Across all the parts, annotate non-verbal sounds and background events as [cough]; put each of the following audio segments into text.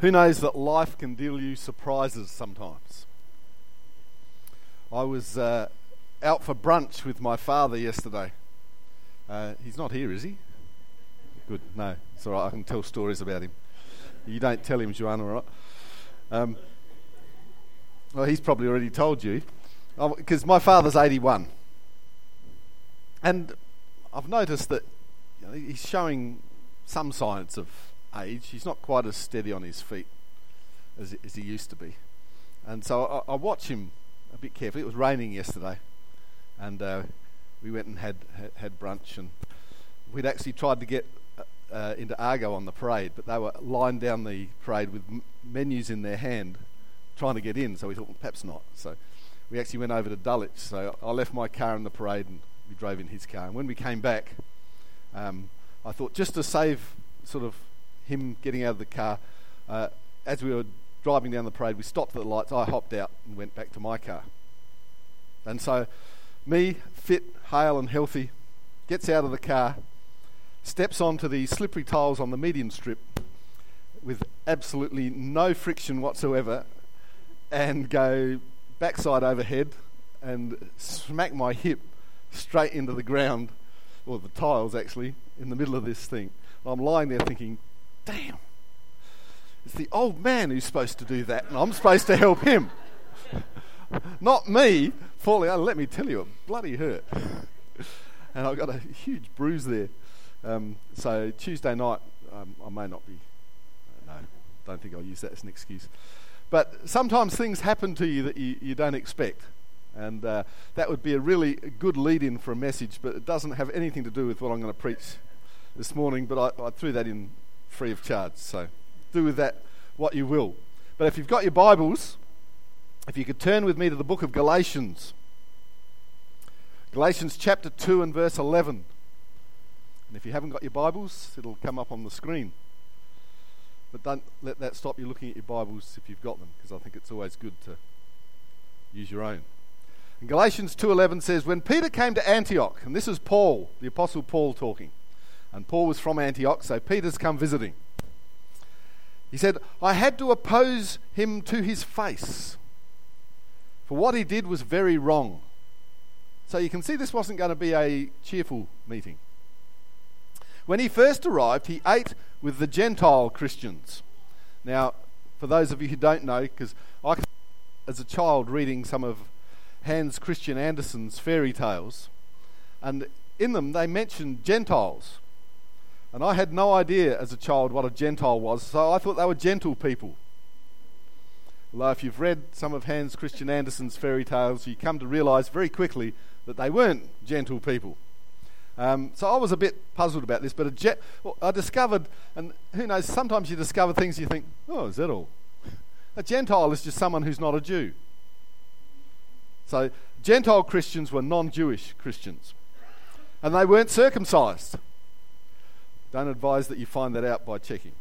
Who knows that life can deal you surprises sometimes? I was uh, out for brunch with my father yesterday. Uh, he's not here, is he? Good, no. It's all right, I can tell stories about him. You don't tell him, Joanna, all right? Um, well, he's probably already told you. Because oh, my father's 81. And I've noticed that you know, he's showing some signs of age. He's not quite as steady on his feet as, as he used to be. And so I, I watch him a bit carefully. It was raining yesterday, and uh, we went and had, had, had brunch. And we'd actually tried to get uh, uh, into Argo on the parade, but they were lined down the parade with m- menus in their hand, trying to get in. So we thought, well, perhaps not. So we actually went over to Dulwich. So I left my car in the parade, and we drove in his car. And when we came back, um, I thought just to save sort of him getting out of the car, uh, as we were driving down the parade, we stopped at the lights. I hopped out and went back to my car. And so, me, fit, hale, and healthy, gets out of the car, steps onto the slippery tiles on the median strip with absolutely no friction whatsoever, and go backside overhead and smack my hip straight into the ground, or the tiles actually, in the middle of this thing. I'm lying there thinking, damn, it's the old man who's supposed to do that, and I'm supposed to help him. Not me falling out. Let me tell you, it bloody hurt. and I've got a huge bruise there. Um, so Tuesday night, um, I may not be. No, don't think I'll use that as an excuse. But sometimes things happen to you that you, you don't expect. And uh, that would be a really good lead in for a message, but it doesn't have anything to do with what I'm going to preach this morning. But I, I threw that in free of charge. So do with that what you will. But if you've got your Bibles, if you could turn with me to the book of Galatians, Galatians chapter 2 and verse 11. And if you haven't got your Bibles, it'll come up on the screen. But don't let that stop you looking at your Bibles if you've got them, because I think it's always good to use your own. And Galatians 2:11 says, "When Peter came to Antioch, and this is Paul, the apostle Paul talking, and Paul was from Antioch, so Peter's come visiting. He said, I had to oppose him to his face, for what he did was very wrong. So you can see this wasn't going to be a cheerful meeting. When he first arrived, he ate with the Gentile Christians. Now, for those of you who don't know, because I, as a child, reading some of Hans Christian Andersen's fairy tales, and in them they mentioned Gentiles. And I had no idea as a child what a Gentile was, so I thought they were gentle people. Although, if you've read some of Hans Christian Andersen's fairy tales, you come to realize very quickly that they weren't gentle people. Um, so I was a bit puzzled about this, but ge- well, I discovered, and who knows, sometimes you discover things you think, oh, is that all? A Gentile is just someone who's not a Jew. So Gentile Christians were non Jewish Christians. And they weren't circumcised. Don't advise that you find that out by checking.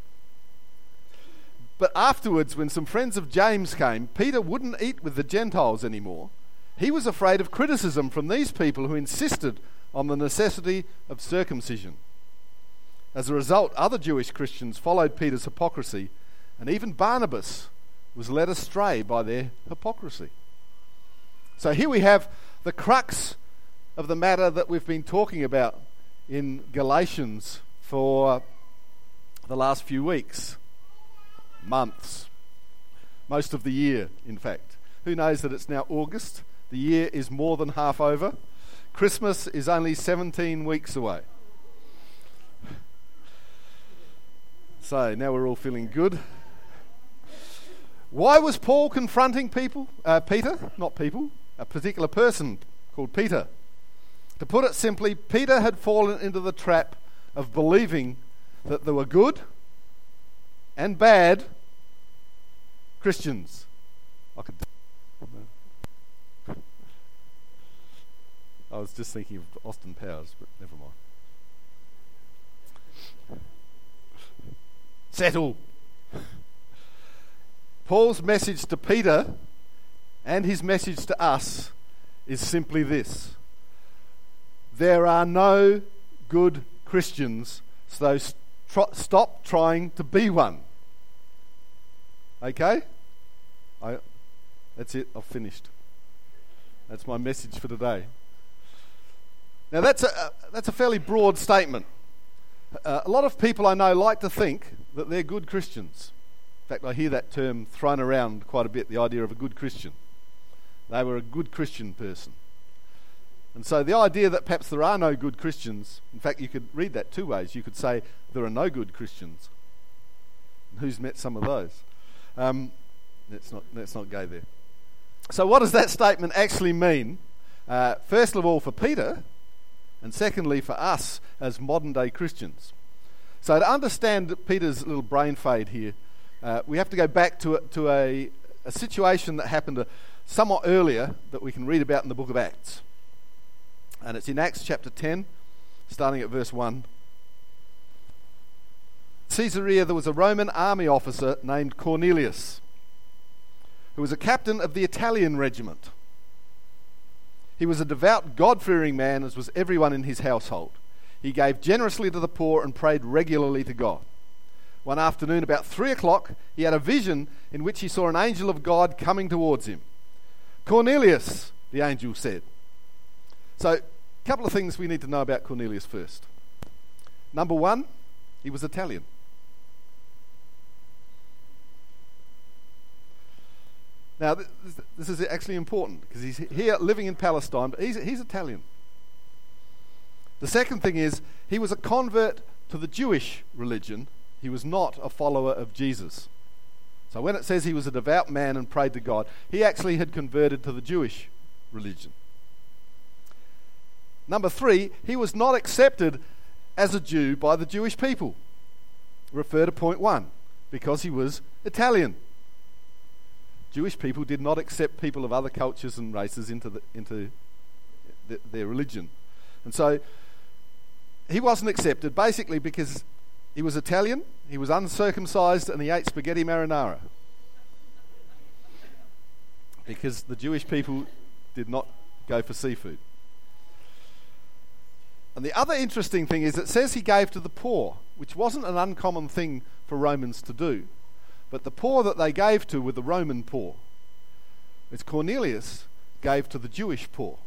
But afterwards, when some friends of James came, Peter wouldn't eat with the Gentiles anymore. He was afraid of criticism from these people who insisted on the necessity of circumcision. As a result, other Jewish Christians followed Peter's hypocrisy, and even Barnabas was led astray by their hypocrisy. So here we have the crux of the matter that we've been talking about in Galatians for the last few weeks, months, most of the year, in fact. Who knows that it's now August? The year is more than half over. Christmas is only 17 weeks away. So now we're all feeling good. Why was Paul confronting people? Uh, Peter, not people, a particular person called Peter. To put it simply, Peter had fallen into the trap of believing that there were good and bad Christians. I could. I was just thinking of Austin Powers, but never mind. Settle. Paul's message to Peter and his message to us is simply this there are no good Christians, so stop trying to be one. Okay? I, that's it. I've finished. That's my message for today. Now, that's a, that's a fairly broad statement. Uh, a lot of people I know like to think that they're good Christians. In fact, I hear that term thrown around quite a bit the idea of a good Christian. They were a good Christian person. And so the idea that perhaps there are no good Christians, in fact, you could read that two ways. You could say there are no good Christians. Who's met some of those? Um, let's, not, let's not go there. So, what does that statement actually mean? Uh, first of all, for Peter, and secondly, for us as modern day Christians. So, to understand Peter's little brain fade here, uh, we have to go back to, a, to a, a situation that happened somewhat earlier that we can read about in the book of Acts. And it's in Acts chapter 10, starting at verse 1. Caesarea, there was a Roman army officer named Cornelius, who was a captain of the Italian regiment. He was a devout, God fearing man, as was everyone in his household. He gave generously to the poor and prayed regularly to God. One afternoon, about three o'clock, he had a vision in which he saw an angel of God coming towards him. Cornelius, the angel said. So, a couple of things we need to know about Cornelius first. Number one, he was Italian. Now, this is actually important because he's here living in Palestine, but he's, he's Italian. The second thing is, he was a convert to the Jewish religion, he was not a follower of Jesus. So when it says he was a devout man and prayed to God, he actually had converted to the Jewish religion. Number three, he was not accepted as a Jew by the Jewish people. Refer to point one, because he was Italian. Jewish people did not accept people of other cultures and races into, the, into the, their religion. And so he wasn't accepted basically because he was Italian, he was uncircumcised, and he ate spaghetti marinara. Because the Jewish people did not go for seafood. And the other interesting thing is it says he gave to the poor, which wasn't an uncommon thing for Romans to do. But the poor that they gave to were the Roman poor. It's Cornelius gave to the Jewish poor.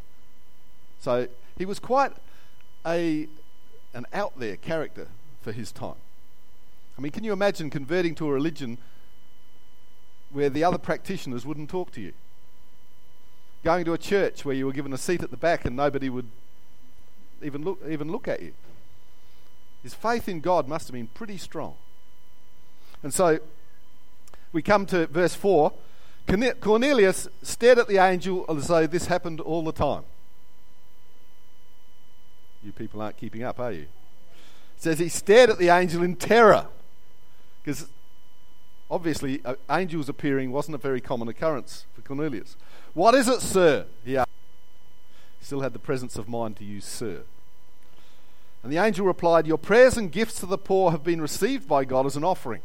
So he was quite a, an out there character for his time. I mean, can you imagine converting to a religion where the other practitioners wouldn't talk to you? Going to a church where you were given a seat at the back and nobody would even look, even look at you. His faith in God must have been pretty strong. And so we come to verse 4. Cornelius stared at the angel as though this happened all the time. You people aren't keeping up, are you? It says he stared at the angel in terror. Because obviously, uh, angels appearing wasn't a very common occurrence for Cornelius. What is it, sir? He asked. Still had the presence of mind to use sir. And the angel replied, Your prayers and gifts to the poor have been received by God as an offering.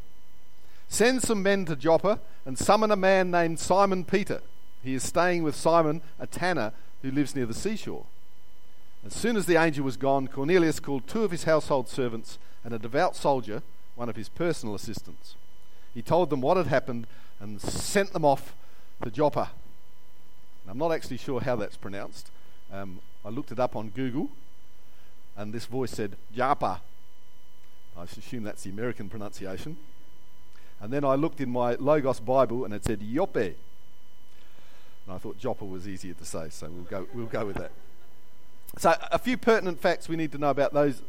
Send some men to Joppa and summon a man named Simon Peter. He is staying with Simon, a tanner who lives near the seashore. As soon as the angel was gone, Cornelius called two of his household servants and a devout soldier, one of his personal assistants. He told them what had happened and sent them off to Joppa. I'm not actually sure how that's pronounced. Um, I looked it up on Google, and this voice said Joppa. I assume that's the American pronunciation. And then I looked in my Logos Bible and it said Yope. And I thought Joppa was easier to say, so we'll go, we'll go with that. So, a few pertinent facts we need to know about those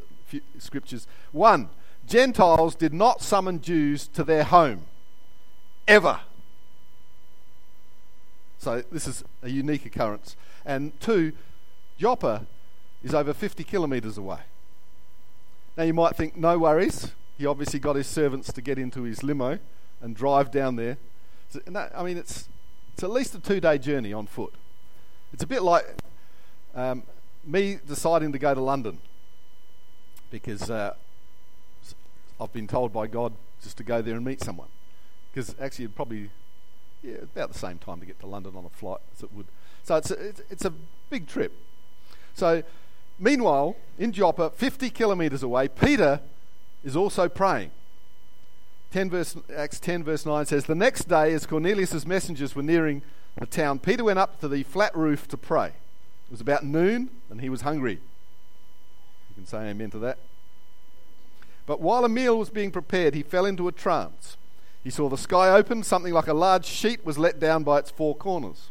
scriptures. One, Gentiles did not summon Jews to their home, ever. So, this is a unique occurrence. And two, Joppa is over 50 kilometres away. Now, you might think, no worries, he obviously got his servants to get into his limo and drive down there. So, that, I mean, it's, it's at least a two day journey on foot. It's a bit like um, me deciding to go to London because uh, I've been told by God just to go there and meet someone. Because actually, it'd probably yeah, about the same time to get to London on a flight as it would. So it's a, it's, it's a big trip. So, meanwhile, in Joppa, 50 kilometres away, Peter is also praying. 10 verse, Acts 10, verse 9 says, The next day, as Cornelius' messengers were nearing the town, Peter went up to the flat roof to pray. It was about noon, and he was hungry. You can say amen to that. But while a meal was being prepared, he fell into a trance. He saw the sky open, something like a large sheet was let down by its four corners.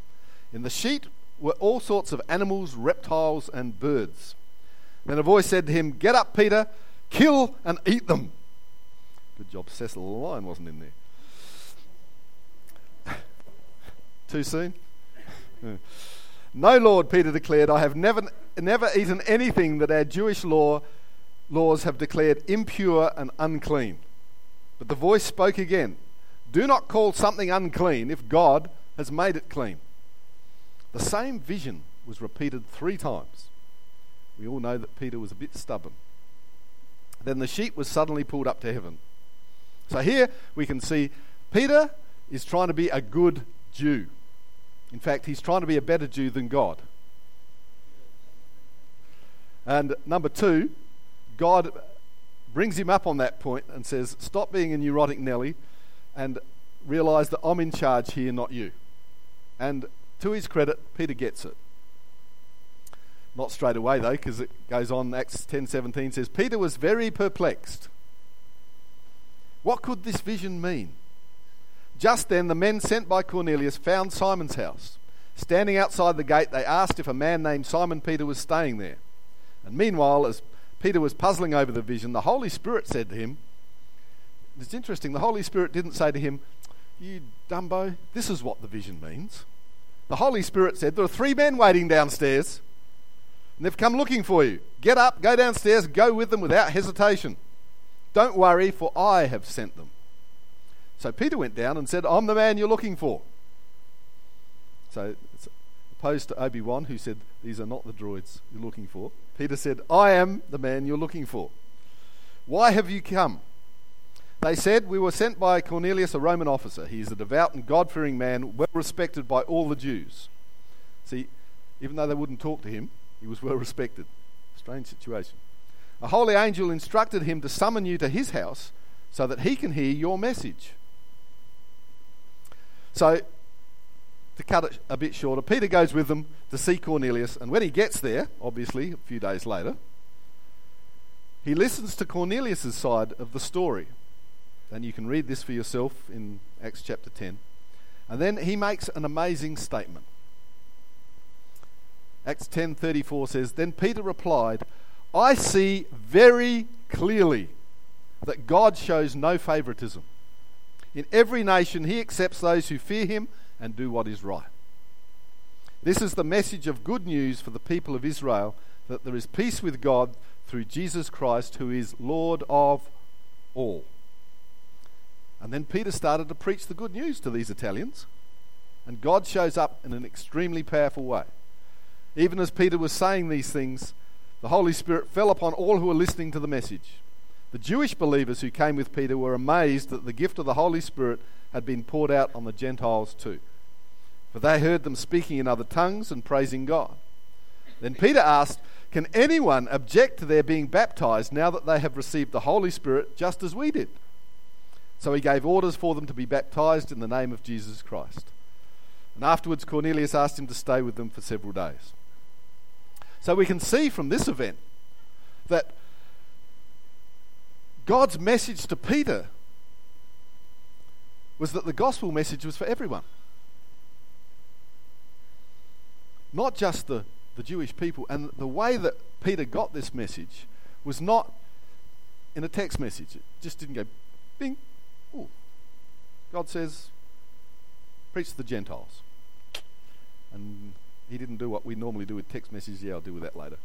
In the sheet were all sorts of animals, reptiles, and birds. Then a voice said to him, Get up, Peter, kill and eat them. Good job, Cecil the lion wasn't in there. [laughs] Too soon? [laughs] no, Lord, Peter declared, I have never, never eaten anything that our Jewish law laws have declared impure and unclean. But the voice spoke again Do not call something unclean if God has made it clean. The same vision was repeated three times. We all know that Peter was a bit stubborn. Then the sheep was suddenly pulled up to heaven. So here we can see Peter is trying to be a good Jew. In fact, he's trying to be a better Jew than God. And number two, God brings him up on that point and says, Stop being a neurotic Nelly and realize that I'm in charge here, not you. And to his credit, Peter gets it. Not straight away though, because it goes on. Acts ten seventeen says Peter was very perplexed. What could this vision mean? Just then, the men sent by Cornelius found Simon's house. Standing outside the gate, they asked if a man named Simon Peter was staying there. And meanwhile, as Peter was puzzling over the vision, the Holy Spirit said to him, It's interesting, the Holy Spirit didn't say to him, You dumbo, this is what the vision means. The Holy Spirit said, There are three men waiting downstairs, and they've come looking for you. Get up, go downstairs, go with them without hesitation. Don't worry, for I have sent them. So Peter went down and said, I'm the man you're looking for. So opposed to Obi Wan, who said, These are not the droids you're looking for. Peter said, I am the man you're looking for. Why have you come? They said, We were sent by Cornelius, a Roman officer. He is a devout and God fearing man, well respected by all the Jews. See, even though they wouldn't talk to him, he was well respected. Strange situation. A holy angel instructed him to summon you to his house so that he can hear your message. So to cut it a bit shorter, Peter goes with them to see Cornelius, and when he gets there, obviously a few days later, he listens to Cornelius' side of the story. And you can read this for yourself in Acts chapter 10. And then he makes an amazing statement. Acts 10:34 says, "Then Peter replied, I see very clearly that God shows no favoritism. In every nation he accepts those who fear him and do what is right. This is the message of good news for the people of Israel that there is peace with God through Jesus Christ, who is Lord of all. And then Peter started to preach the good news to these Italians, and God shows up in an extremely powerful way. Even as Peter was saying these things, the Holy Spirit fell upon all who were listening to the message. The Jewish believers who came with Peter were amazed that the gift of the Holy Spirit had been poured out on the Gentiles too for they heard them speaking in other tongues and praising God. Then Peter asked, Can anyone object to their being baptized now that they have received the Holy Spirit just as we did? So he gave orders for them to be baptized in the name of Jesus Christ. And afterwards, Cornelius asked him to stay with them for several days. So we can see from this event that God's message to Peter was that the gospel message was for everyone. not just the, the Jewish people. And the way that Peter got this message was not in a text message. It just didn't go bing. God says, preach to the Gentiles. And he didn't do what we normally do with text messages. Yeah, I'll deal with that later.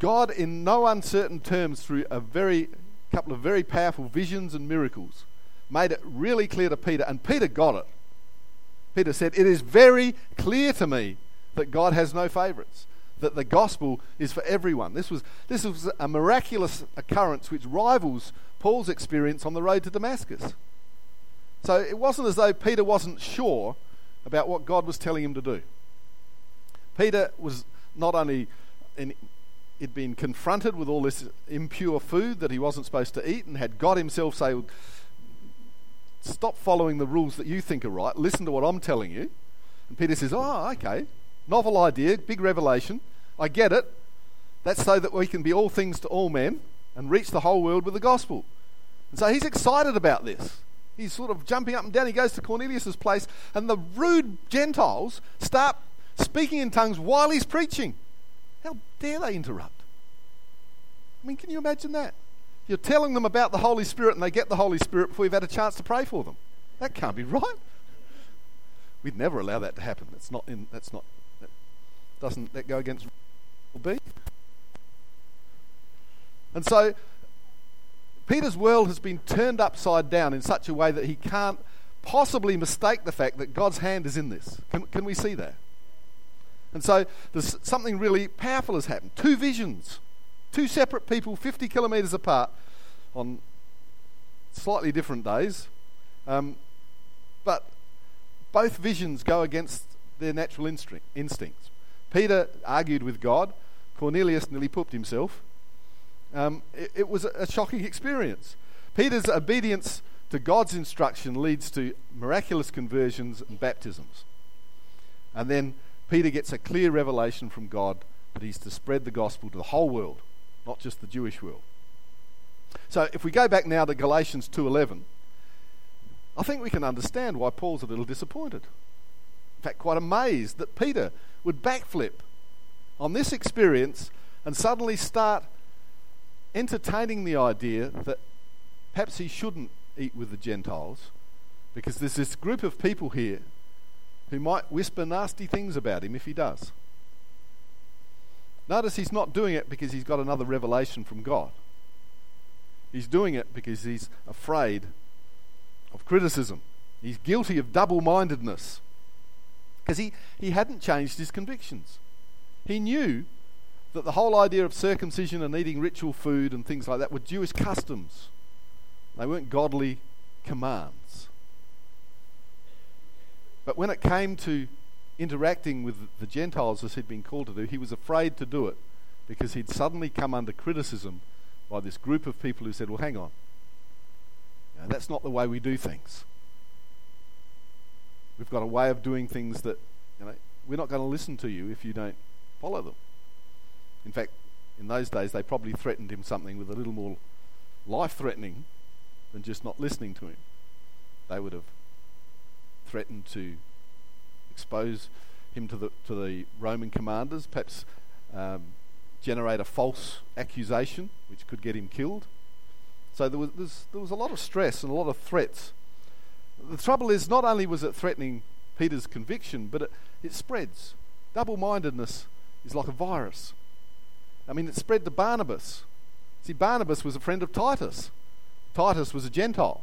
God, in no uncertain terms, through a very couple of very powerful visions and miracles, made it really clear to Peter, and Peter got it. Peter said, It is very clear to me that God has no favorites, that the gospel is for everyone. This was, this was a miraculous occurrence which rivals Paul's experience on the road to Damascus. So it wasn't as though Peter wasn't sure about what God was telling him to do. Peter was not only in, he'd been confronted with all this impure food that he wasn't supposed to eat and had God himself say, Stop following the rules that you think are right. Listen to what I'm telling you. And Peter says, Oh, okay. Novel idea, big revelation. I get it. That's so that we can be all things to all men and reach the whole world with the gospel. And so he's excited about this. He's sort of jumping up and down. He goes to Cornelius' place, and the rude Gentiles start speaking in tongues while he's preaching. How dare they interrupt? I mean, can you imagine that? You're telling them about the Holy Spirit, and they get the Holy Spirit before you've had a chance to pray for them. That can't be [laughs] right. We'd never allow that to happen. That's not in. That's not. Doesn't that go against B? And so Peter's world has been turned upside down in such a way that he can't possibly mistake the fact that God's hand is in this. Can, can we see that? And so there's something really powerful has happened. Two visions, two separate people, 50 kilometres apart, on slightly different days. Um, but both visions go against their natural instincts. Peter argued with God. Cornelius nearly pooped himself. Um, it, it was a shocking experience. Peter's obedience to God's instruction leads to miraculous conversions and baptisms. And then Peter gets a clear revelation from God that he's to spread the gospel to the whole world, not just the Jewish world. So if we go back now to Galatians 2:11, I think we can understand why Paul's a little disappointed. In fact, quite amazed that Peter would backflip on this experience and suddenly start entertaining the idea that perhaps he shouldn't eat with the Gentiles because there's this group of people here who might whisper nasty things about him if he does. Notice he's not doing it because he's got another revelation from God. He's doing it because he's afraid of criticism. He's guilty of double mindedness because he, he hadn't changed his convictions. He knew that the whole idea of circumcision and eating ritual food and things like that were Jewish customs. They weren't godly commands. But when it came to interacting with the Gentiles as he'd been called to do, he was afraid to do it because he'd suddenly come under criticism by this group of people who said, Well, hang on. You know, that's not the way we do things. We've got a way of doing things that, you know, we're not going to listen to you if you don't follow them. In fact, in those days, they probably threatened him something with a little more life threatening than just not listening to him. They would have threatened to expose him to the, to the Roman commanders, perhaps um, generate a false accusation which could get him killed. So there was, there was a lot of stress and a lot of threats. The trouble is, not only was it threatening Peter's conviction, but it, it spreads. Double mindedness is like a virus. I mean, it spread to Barnabas. See, Barnabas was a friend of Titus. Titus was a Gentile.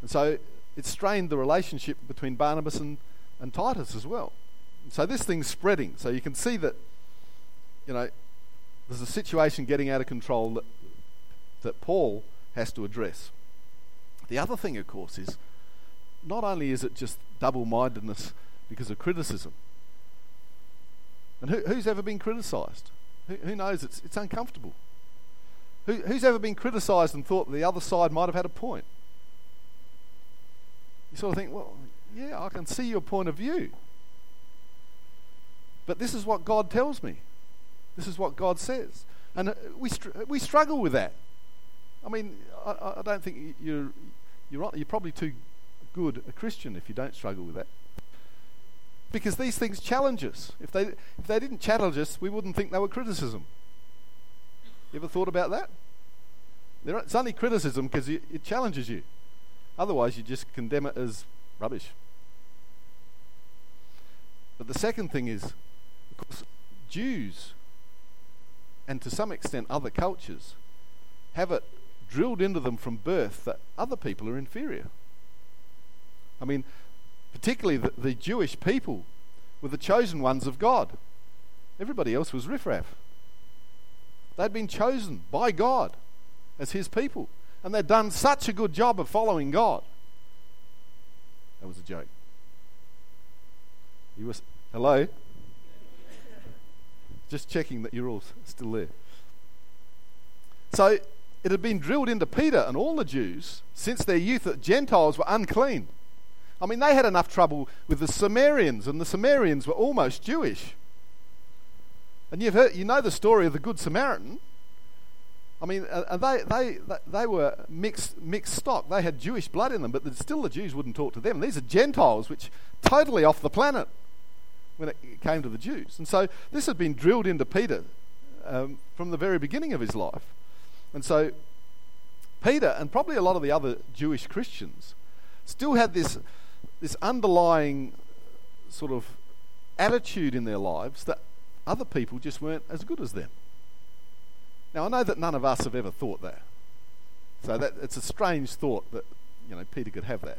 And so it strained the relationship between Barnabas and, and Titus as well. And so this thing's spreading. So you can see that, you know, there's a situation getting out of control that, that Paul has to address. The other thing, of course, is not only is it just double mindedness because of criticism, and who, who's ever been criticized? Who, who knows? It's, it's uncomfortable. Who, who's ever been criticised and thought the other side might have had a point? You sort of think, well, yeah, I can see your point of view. But this is what God tells me. This is what God says. And uh, we, str- we struggle with that. I mean, I, I don't think you're, you're, you're probably too good a Christian if you don't struggle with that because these things challenge us. If they, if they didn't challenge us, we wouldn't think they were criticism. You ever thought about that? It's only criticism because it challenges you. Otherwise, you just condemn it as rubbish. But the second thing is, of course, Jews, and to some extent other cultures, have it drilled into them from birth that other people are inferior. I mean, particularly the, the Jewish people, were the chosen ones of God. Everybody else was riffraff. They'd been chosen by God as His people, and they'd done such a good job of following God. That was a joke. You was hello. Just checking that you're all still there. So it had been drilled into Peter and all the Jews since their youth that Gentiles were unclean. I mean, they had enough trouble with the Samaritans, and the Samaritans were almost Jewish. And you've heard, you know the story of the Good Samaritan. I mean, uh, they, they, they were mixed, mixed stock. They had Jewish blood in them, but still the Jews wouldn't talk to them. These are Gentiles, which totally off the planet when it came to the Jews. And so this had been drilled into Peter um, from the very beginning of his life. And so Peter and probably a lot of the other Jewish Christians still had this, this underlying sort of attitude in their lives that other people just weren't as good as them. Now, I know that none of us have ever thought that. So that, it's a strange thought that you know Peter could have that.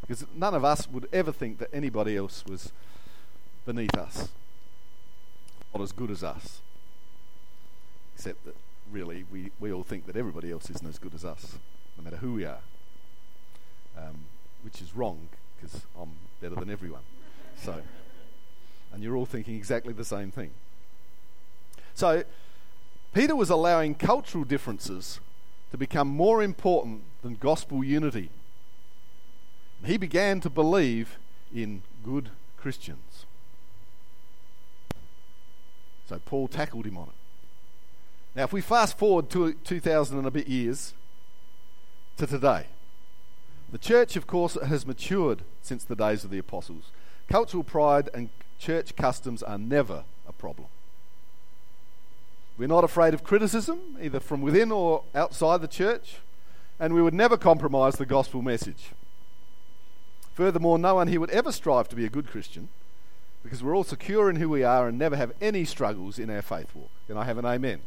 Because none of us would ever think that anybody else was beneath us, not as good as us. Except that really we, we all think that everybody else isn't as good as us, no matter who we are. Um, which is wrong because I'm better than everyone. So, and you're all thinking exactly the same thing. So, Peter was allowing cultural differences to become more important than gospel unity. He began to believe in good Christians. So Paul tackled him on it. Now, if we fast forward to 2,000 and a bit years to today, the church, of course, has matured since the days of the apostles. Cultural pride and church customs are never a problem. We're not afraid of criticism, either from within or outside the church, and we would never compromise the gospel message. Furthermore, no one here would ever strive to be a good Christian because we're all secure in who we are and never have any struggles in our faith walk. Can I have an amen?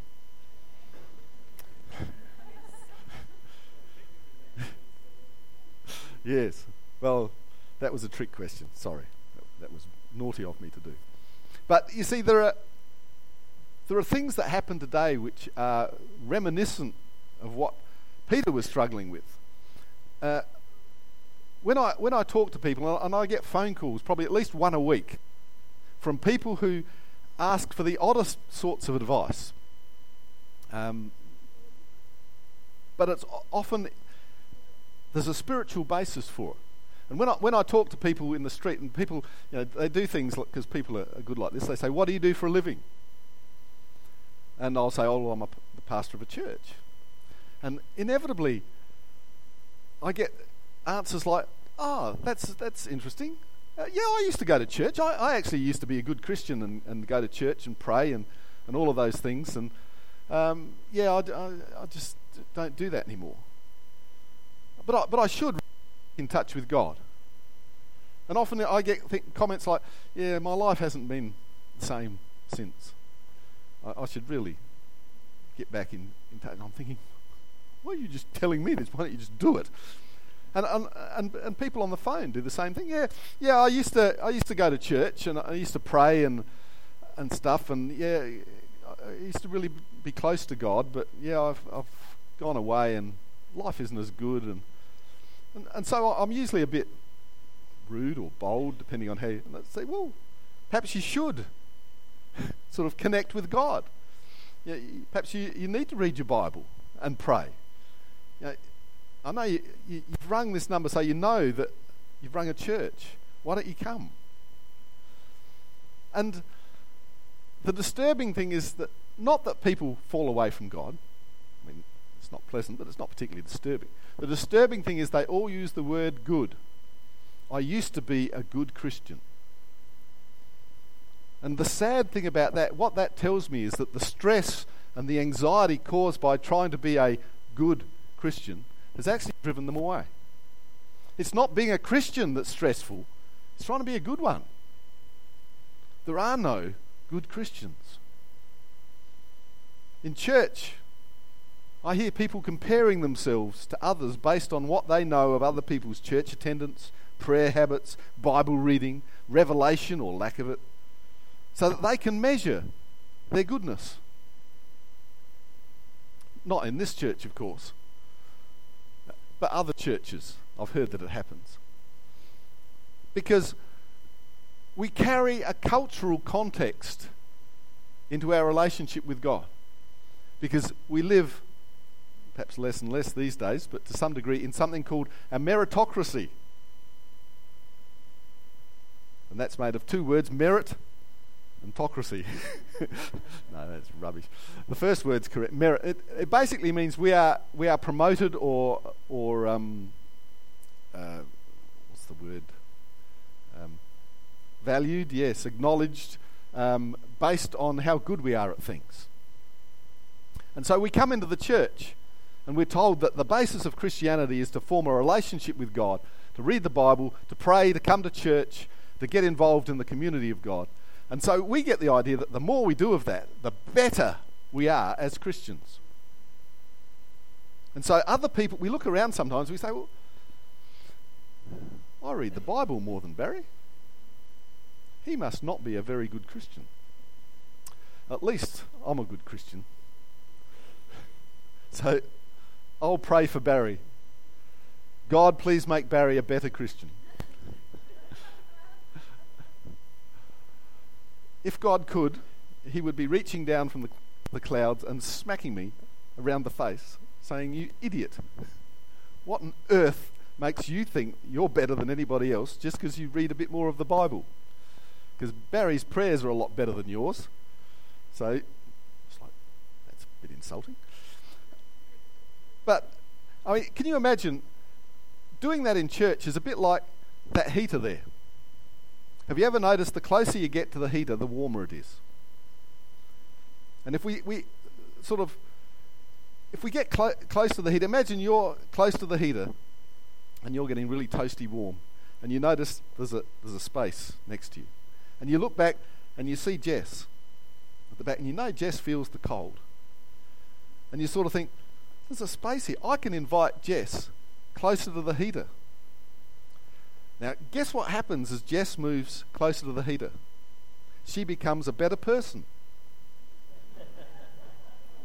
Yes. Well, that was a trick question. Sorry. That was naughty of me to do. But you see, there are there are things that happen today which are reminiscent of what Peter was struggling with. Uh, when I when I talk to people, and I get phone calls, probably at least one a week, from people who ask for the oddest sorts of advice. Um, but it's often there's a spiritual basis for it. And when I, when I talk to people in the street, and people, you know, they do things because people are, good like this. They say, "What do you do for a living?" And I'll say, oh, well, I'm a, the pastor of a church. And inevitably, I get answers like, oh, that's, that's interesting. Uh, yeah, I used to go to church. I, I actually used to be a good Christian and, and go to church and pray and, and all of those things. And um, yeah, I, I, I, just don't do that anymore. But I, but I should in touch with God. And often I get comments like, yeah, my life hasn't been the same since. I, I should really get back in, in touch. And I'm thinking, why are you just telling me this? Why don't you just do it? And, and, and, and people on the phone do the same thing. Yeah, yeah. I used to I used to go to church and I used to pray and and stuff. And yeah, I used to really be close to God. But yeah, I've I've gone away and life isn't as good. And and, and so I'm usually a bit rude or bold, depending on how. You, and say, well, perhaps you should [laughs] sort of connect with God. You know, perhaps you, you need to read your Bible and pray. You know, I know you, you, you've rung this number, so you know that you've rung a church. Why don't you come? And the disturbing thing is that not that people fall away from God. I mean, it's not pleasant, but it's not particularly disturbing. The disturbing thing is they all use the word good. I used to be a good Christian. And the sad thing about that, what that tells me is that the stress and the anxiety caused by trying to be a good Christian has actually driven them away. It's not being a Christian that's stressful, it's trying to be a good one. There are no good Christians. In church, I hear people comparing themselves to others based on what they know of other people's church attendance, prayer habits, Bible reading, revelation or lack of it so that they can measure their goodness. Not in this church, of course, but other churches. I've heard that it happens. Because we carry a cultural context into our relationship with God. Because we live, perhaps less and less these days, but to some degree, in something called a meritocracy. And that's made of two words merit and autocracy. [laughs] no, that's rubbish. The first word's correct. Merit. It, it basically means we are, we are promoted or, or um, uh, what's the word? Um, valued, yes, acknowledged, um, based on how good we are at things. And so we come into the church and we're told that the basis of Christianity is to form a relationship with God, to read the Bible, to pray, to come to church, to get involved in the community of God. And so we get the idea that the more we do of that, the better we are as Christians. And so other people, we look around sometimes, we say, well, I read the Bible more than Barry. He must not be a very good Christian. At least I'm a good Christian. [laughs] So I'll pray for Barry. God, please make Barry a better Christian. if God could, he would be reaching down from the, the clouds and smacking me around the face, saying, You idiot. What on earth makes you think you're better than anybody else just because you read a bit more of the Bible? Because Barry's prayers are a lot better than yours. So, it's like, that's a bit insulting. But, I mean, can you imagine doing that in church is a bit like that heater there. Have you ever noticed the closer you get to the heater, the warmer it is? And if we, we sort of, if we get clo- close to the heater, imagine you're close to the heater and you're getting really toasty warm, and you notice there's a, there's a space next to you. And you look back and you see Jess at the back, and you know Jess feels the cold. And you sort of think, there's a space here. I can invite Jess closer to the heater. Now, guess what happens as Jess moves closer to the heater? She becomes a better person. [laughs]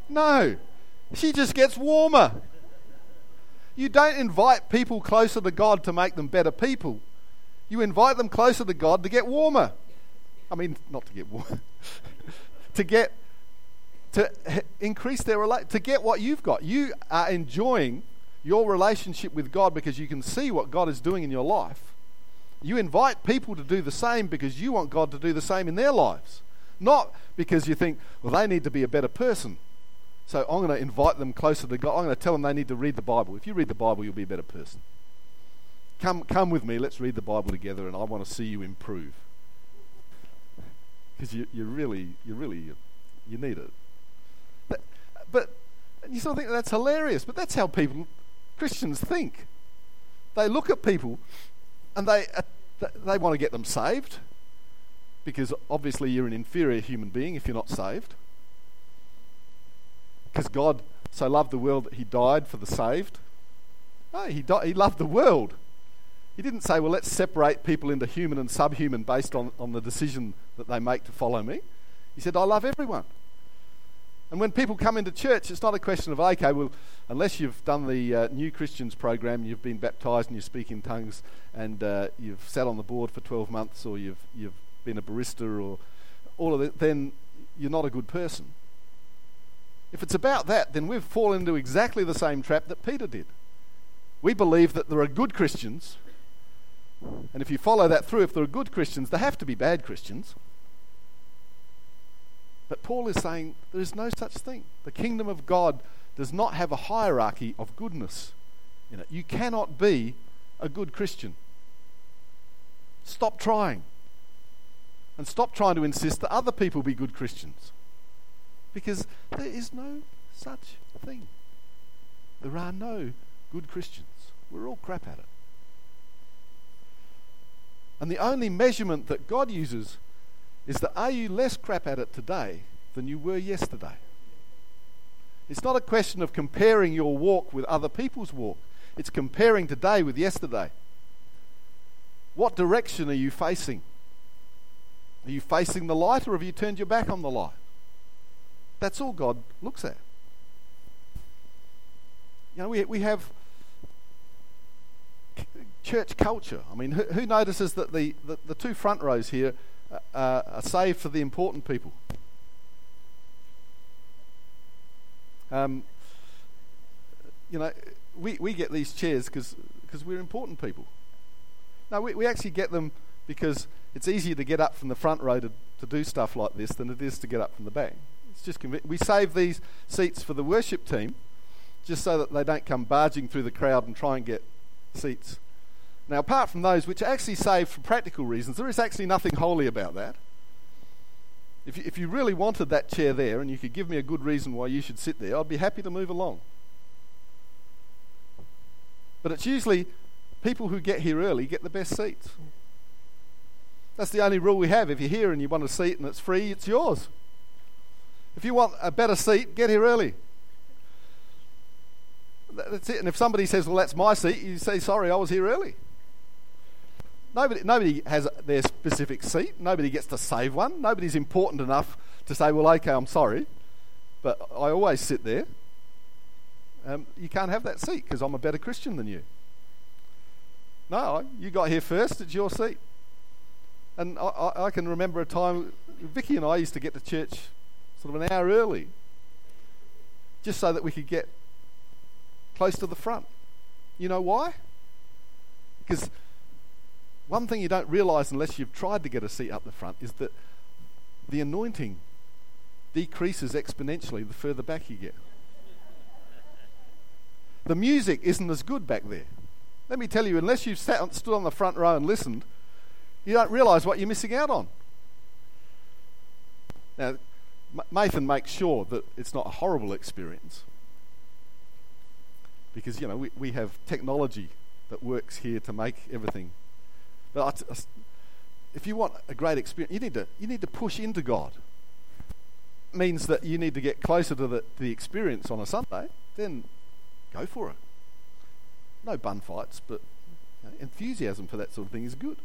No, she just gets warmer. You don't invite people closer to God to make them better people. You invite them closer to God to get warmer. I mean, not to get warmer, [laughs] to get to increase their rela- to get what you've got. You are enjoying your relationship with God because you can see what God is doing in your life. You invite people to do the same because you want God to do the same in their lives, not because you think, well, they need to be a better person. So I'm going to invite them closer to God. I'm going to tell them they need to read the Bible. If you read the Bible, you'll be a better person. Come, come with me. Let's read the Bible together, and I want to see you improve. Because you, you really, you really, you need it. But, you sort of think that's hilarious. But that's how people, Christians, think. They look at people, and they uh, they want to get them saved, because obviously you're an inferior human being if you're not saved because God so loved the world that he died for the saved. No, he, di- he loved the world. He didn't say, well, let's separate people into human and subhuman based on, on the decision that they make to follow me. He said, I love everyone. And when people come into church, it's not a question of, okay, well, unless you've done the uh, New Christians program, you've been baptized and you speak in tongues, and uh, you've sat on the board for 12 months, or you've, you've been a barista, or all of that, then you're not a good person. If it's about that, then we've fallen into exactly the same trap that Peter did. We believe that there are good Christians, and if you follow that through, if there are good Christians, there have to be bad Christians. But Paul is saying there is no such thing. The kingdom of God does not have a hierarchy of goodness in it. You cannot be a good Christian. Stop trying. And stop trying to insist that other people be good Christians. Because there is no such thing. There are no good Christians. We're all crap at it. And the only measurement that God uses is that are you less crap at it today than you were yesterday? It's not a question of comparing your walk with other people's walk. It's comparing today with yesterday. What direction are you facing? Are you facing the light or have you turned your back on the light? That's all God looks at. You know, we, we have church culture. I mean, who, who notices that the, the, the, two front rows here uh, are saved for the important people? Um, you know, we, we get these chairs because we're important people. No, we, we actually get them because it's easier to get up from the front row to, to do stuff like this than it is to get up from the back. It's just conv- we save these seats for the worship team just so that they don't come barging through the crowd and try and get seats. Now, apart from those which are actually saved for practical reasons, there is actually nothing holy about that. If you, if you really wanted that chair there and you could give me a good reason why you should sit there, I'd be happy to move along. But it's usually people who get here early get the best seats. That's the only rule we have. If you're here and you want a seat and it's free, it's yours. If you want a better seat, get here early. That's it. And if somebody says, "Well, that's my seat," you say, "Sorry, I was here early." Nobody, nobody has their specific seat. Nobody gets to save one. Nobody's important enough to say, "Well, okay, I'm sorry," but I always sit there. Um, you can't have that seat because I'm a better Christian than you. No, you got here first. It's your seat. And I, I, I can remember a time Vicky and I used to get to church sort of an hour early, just so that we could get close to the front. You know why? Because one thing you don't realize unless you've tried to get a seat up the front is that the anointing decreases exponentially the further back you get. The music isn't as good back there. Let me tell you, unless you've sat, stood on the front row and listened, you don't realize what you're missing out on. Now, Nathan makes sure that it's not a horrible experience because, you know, we, we have technology that works here to make everything. But if you want a great experience, you need to, you need to push into God. It means that you need to get closer to the, the experience on a Sunday, then go for it no bun fights, but you know, enthusiasm for that sort of thing is good.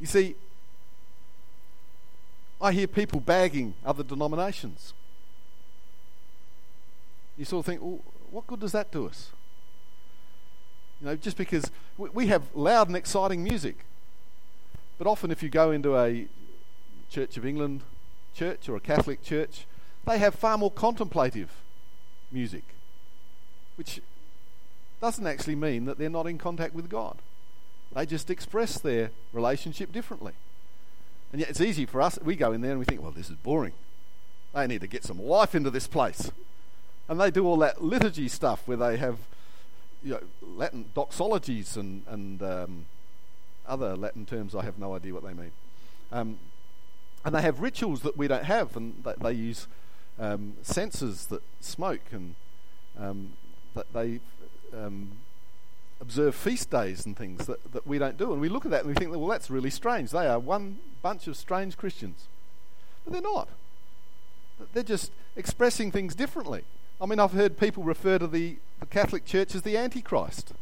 You see, I hear people bagging other denominations. You sort of think, well, what good does that do us? You know, just because we, we have loud and exciting music. But often, if you go into a Church of England church or a Catholic church, they have far more contemplative music, which doesn't actually mean that they're not in contact with God. They just express their relationship differently. And yet it's easy for us, we go in there and we think, well, this is boring. They need to get some life into this place. And they do all that liturgy stuff where they have you know, Latin doxologies and, and um, other Latin terms, I have no idea what they mean. Um, and they have rituals that we don't have, and they, they use um, censers that smoke, and um, they um, observe feast days and things that, that we don't do. And we look at that and we think, well, that's really strange. They are one bunch of strange Christians. But they're not. They're just expressing things differently. I mean, I've heard people refer to the, the Catholic Church as the Antichrist.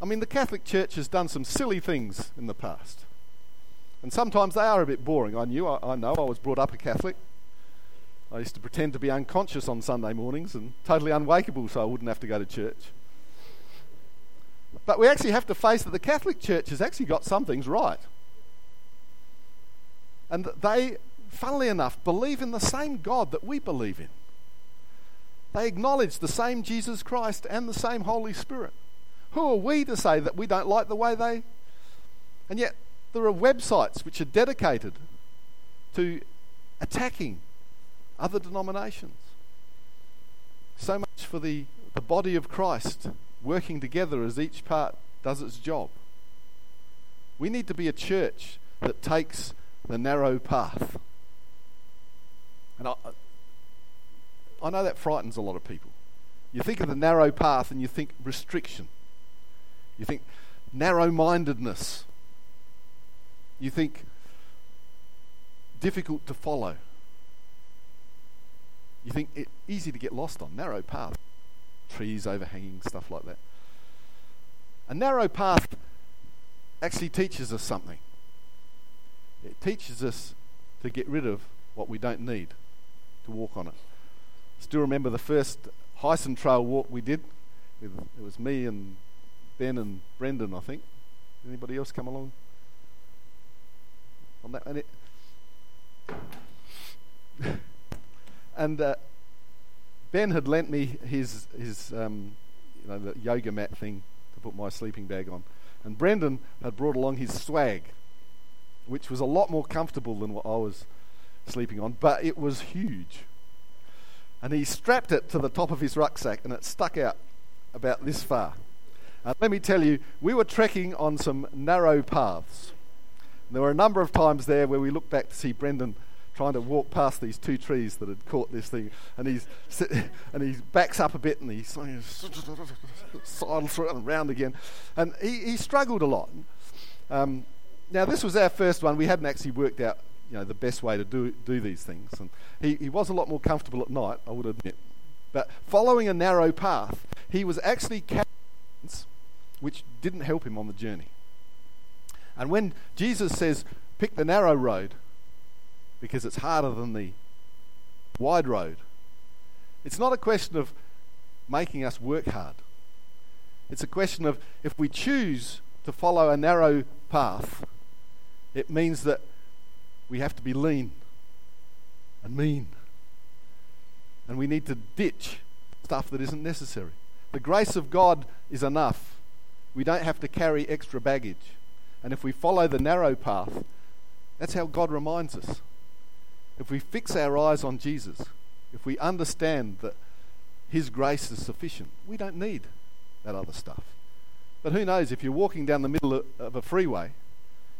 I mean, the Catholic Church has done some silly things in the past. And sometimes they are a bit boring. I knew, I, I know, I was brought up a Catholic. I used to pretend to be unconscious on Sunday mornings and totally unwakeable so I wouldn't have to go to church. But we actually have to face that the Catholic Church has actually got some things right. And they, funnily enough, believe in the same God that we believe in. They acknowledge the same Jesus Christ and the same Holy Spirit. Who are we to say that we don't like the way they. And yet, there are websites which are dedicated to attacking other denominations. So much for the, the body of Christ working together as each part does its job. We need to be a church that takes the narrow path. And I, I know that frightens a lot of people. You think of the narrow path and you think restriction. You think narrow mindedness. You think difficult to follow. You think it easy to get lost on, narrow path, trees overhanging, stuff like that. A narrow path actually teaches us something. It teaches us to get rid of what we don't need to walk on it. Still remember the first Heysen Trail walk we did? It was me and Ben and Brendan, I think. Anybody else come along on that? And [laughs] and uh, Ben had lent me his his um, you know the yoga mat thing to put my sleeping bag on, and Brendan had brought along his swag, which was a lot more comfortable than what I was sleeping on, but it was huge. And he strapped it to the top of his rucksack, and it stuck out about this far. Uh, let me tell you, we were trekking on some narrow paths. There were a number of times there where we looked back to see Brendan trying to walk past these two trees that had caught this thing, and he's [laughs] and he backs up a bit and he sidles through and round again, and he, he struggled a lot. Um, now this was our first one. We hadn't actually worked out, you know, the best way to do do these things, and he, he was a lot more comfortable at night, I would admit. But following a narrow path, he was actually carrying which didn't help him on the journey. And when Jesus says, pick the narrow road, because it's harder than the wide road, it's not a question of making us work hard. It's a question of if we choose to follow a narrow path, it means that we have to be lean and mean. And we need to ditch stuff that isn't necessary. The grace of God is enough. We don't have to carry extra baggage. And if we follow the narrow path, that's how God reminds us. If we fix our eyes on Jesus, if we understand that His grace is sufficient, we don't need that other stuff. But who knows, if you're walking down the middle of a freeway,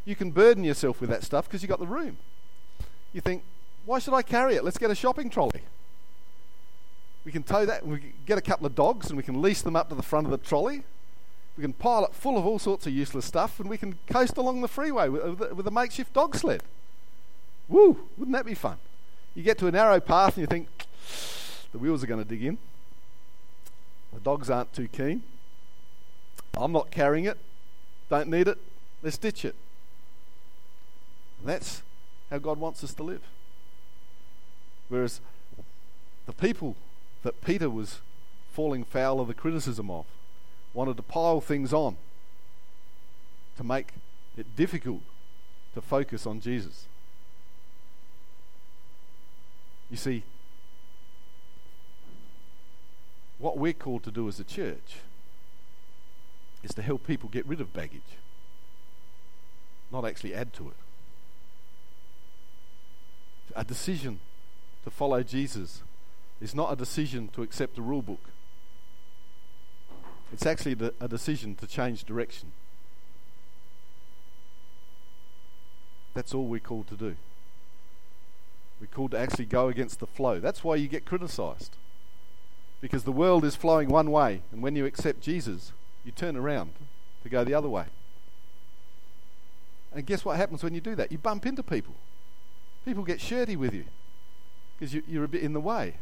you can burden yourself with that stuff because you've got the room. You think, why should I carry it? Let's get a shopping trolley. We can tow that, we get a couple of dogs and we can lease them up to the front of the trolley. We can pile it full of all sorts of useless stuff and we can coast along the freeway with, with a makeshift dog sled. Woo! Wouldn't that be fun? You get to a narrow path and you think, the wheels are going to dig in. The dogs aren't too keen. I'm not carrying it. Don't need it. Let's ditch it. And that's how God wants us to live. Whereas the people that Peter was falling foul of the criticism of wanted to pile things on to make it difficult to focus on Jesus. You see, what we're called to do as a church is to help people get rid of baggage, not actually add to it. A decision to follow Jesus is not a decision to accept a rule book. It's actually a decision to change direction. That's all we're called to do. We're called to actually go against the flow. That's why you get criticized. Because the world is flowing one way, and when you accept Jesus, you turn around to go the other way. And guess what happens when you do that? You bump into people. People get shirty with you because you, you're a bit in the way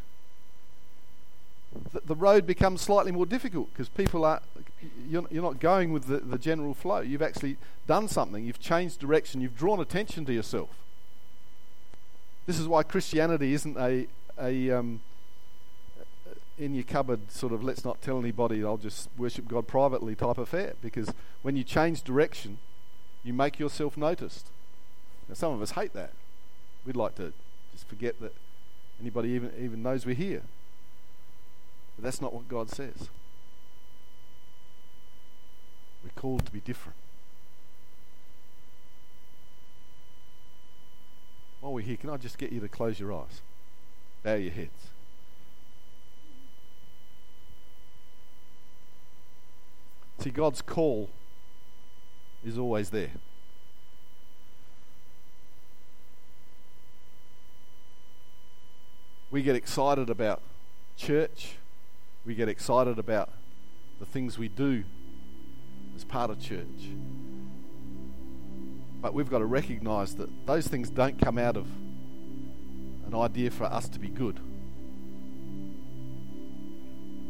the, the road becomes slightly more difficult because people are you're, you're not going with the, the general flow. You've actually done something. You've changed direction. You've drawn attention to yourself. This is why Christianity isn't a a um, in your cupboard sort of let's not tell anybody. I'll just worship God privately type affair. Because when you change direction, you make yourself noticed. Now, some of us hate that. We'd like to just forget that anybody even even knows we're here. But that's not what God says. We're called to be different. While we're here, can I just get you to close your eyes? Bow your heads. See, God's call is always there. We get excited about church we get excited about the things we do as part of church. But we've got to recognize that those things don't come out of an idea for us to be good.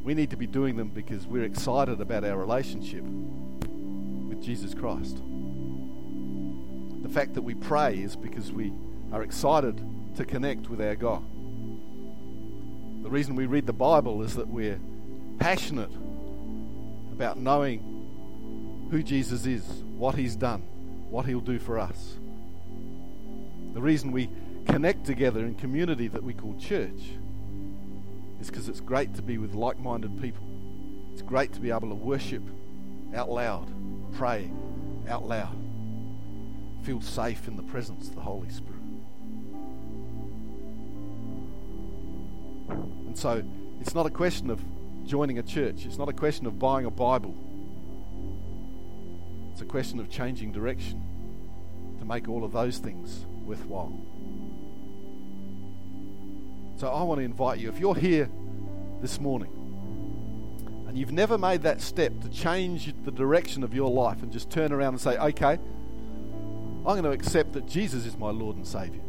We need to be doing them because we're excited about our relationship with Jesus Christ. The fact that we pray is because we are excited to connect with our God. The reason we read the Bible is that we're passionate about knowing who Jesus is, what he's done, what he'll do for us. The reason we connect together in community that we call church is because it's great to be with like minded people. It's great to be able to worship out loud, pray out loud, feel safe in the presence of the Holy Spirit. And so it's not a question of joining a church, it's not a question of buying a Bible. It's a question of changing direction to make all of those things worthwhile. So I want to invite you, if you're here this morning and you've never made that step to change the direction of your life and just turn around and say, okay, I'm going to accept that Jesus is my Lord and Savior.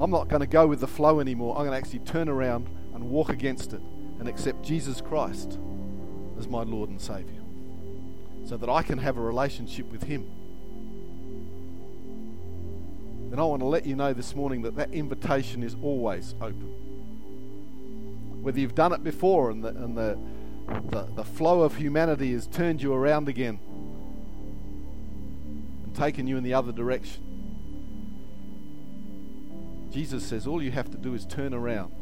I'm not going to go with the flow anymore. I'm going to actually turn around and walk against it and accept Jesus Christ as my Lord and Savior so that I can have a relationship with Him. And I want to let you know this morning that that invitation is always open. Whether you've done it before and the, and the, the, the flow of humanity has turned you around again and taken you in the other direction. Jesus says all you have to do is turn around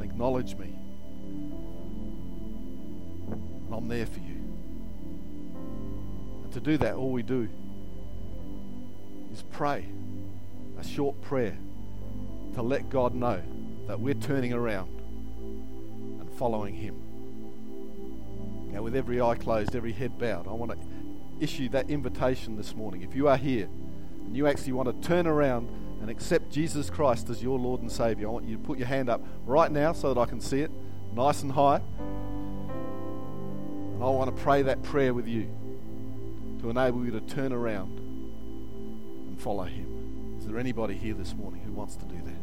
and acknowledge me. And I'm there for you. And to do that, all we do is pray a short prayer to let God know that we're turning around and following Him. Now, with every eye closed, every head bowed, I want to issue that invitation this morning. If you are here and you actually want to turn around and accept Jesus Christ as your Lord and Savior, I want you to put your hand up right now so that I can see it, nice and high. And I want to pray that prayer with you to enable you to turn around and follow Him. Is there anybody here this morning who wants to do that?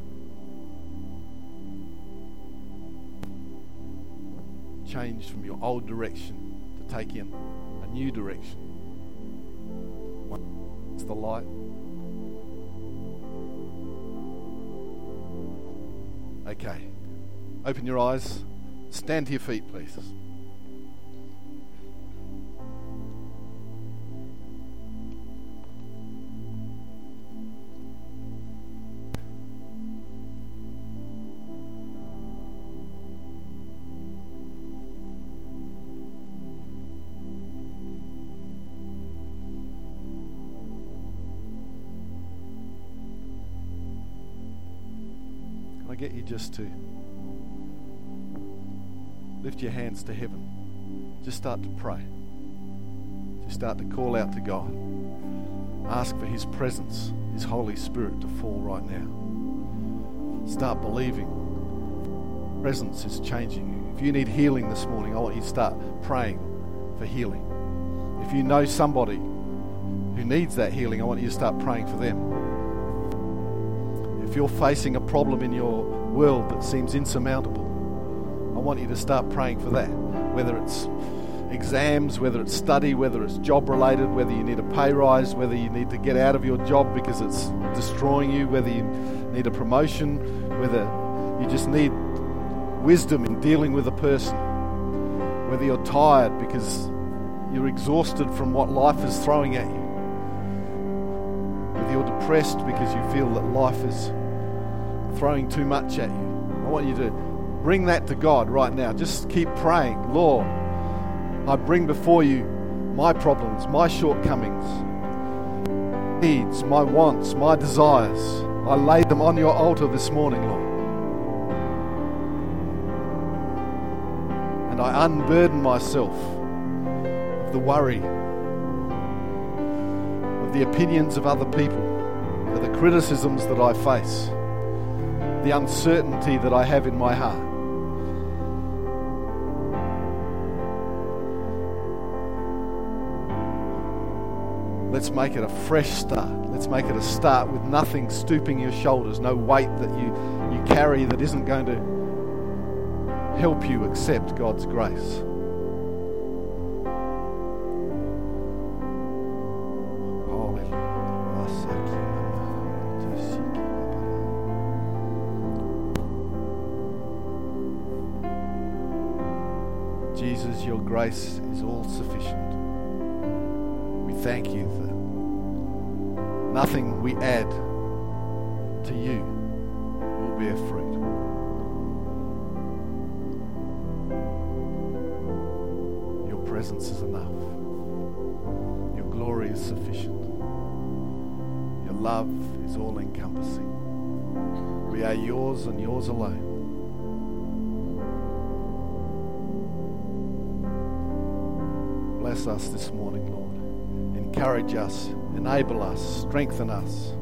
Change from your old direction to take in a new direction. It's the light. Okay. Open your eyes. Stand to your feet, please. Just to lift your hands to heaven. Just start to pray. Just start to call out to God. Ask for His presence, His Holy Spirit to fall right now. Start believing. Presence is changing you. If you need healing this morning, I want you to start praying for healing. If you know somebody who needs that healing, I want you to start praying for them if you're facing a problem in your world that seems insurmountable, I want you to start praying for that. Whether it's exams, whether it's study, whether it's job related, whether you need a pay rise, whether you need to get out of your job because it's destroying you, whether you need a promotion, whether you just need wisdom in dealing with a person, whether you're tired because you're exhausted from what life is throwing at you whether you're depressed because you feel that life is throwing too much at you. I want you to bring that to God right now. Just keep praying. Lord, I bring before you my problems, my shortcomings, needs, my wants, my desires. I lay them on your altar this morning, Lord. And I unburden myself of the worry, of the opinions of other people, of the criticisms that I face, the uncertainty that I have in my heart. Let's make it a fresh start. Let's make it a start with nothing stooping your shoulders, no weight that you, you carry that isn't going to help you accept God's grace. grace is all sufficient. We thank you that nothing we add to you will bear fruit. Your presence is enough. Your glory is sufficient. Your love is all encompassing. We are yours and yours alone. Bless us this morning, Lord. Encourage us, enable us, strengthen us.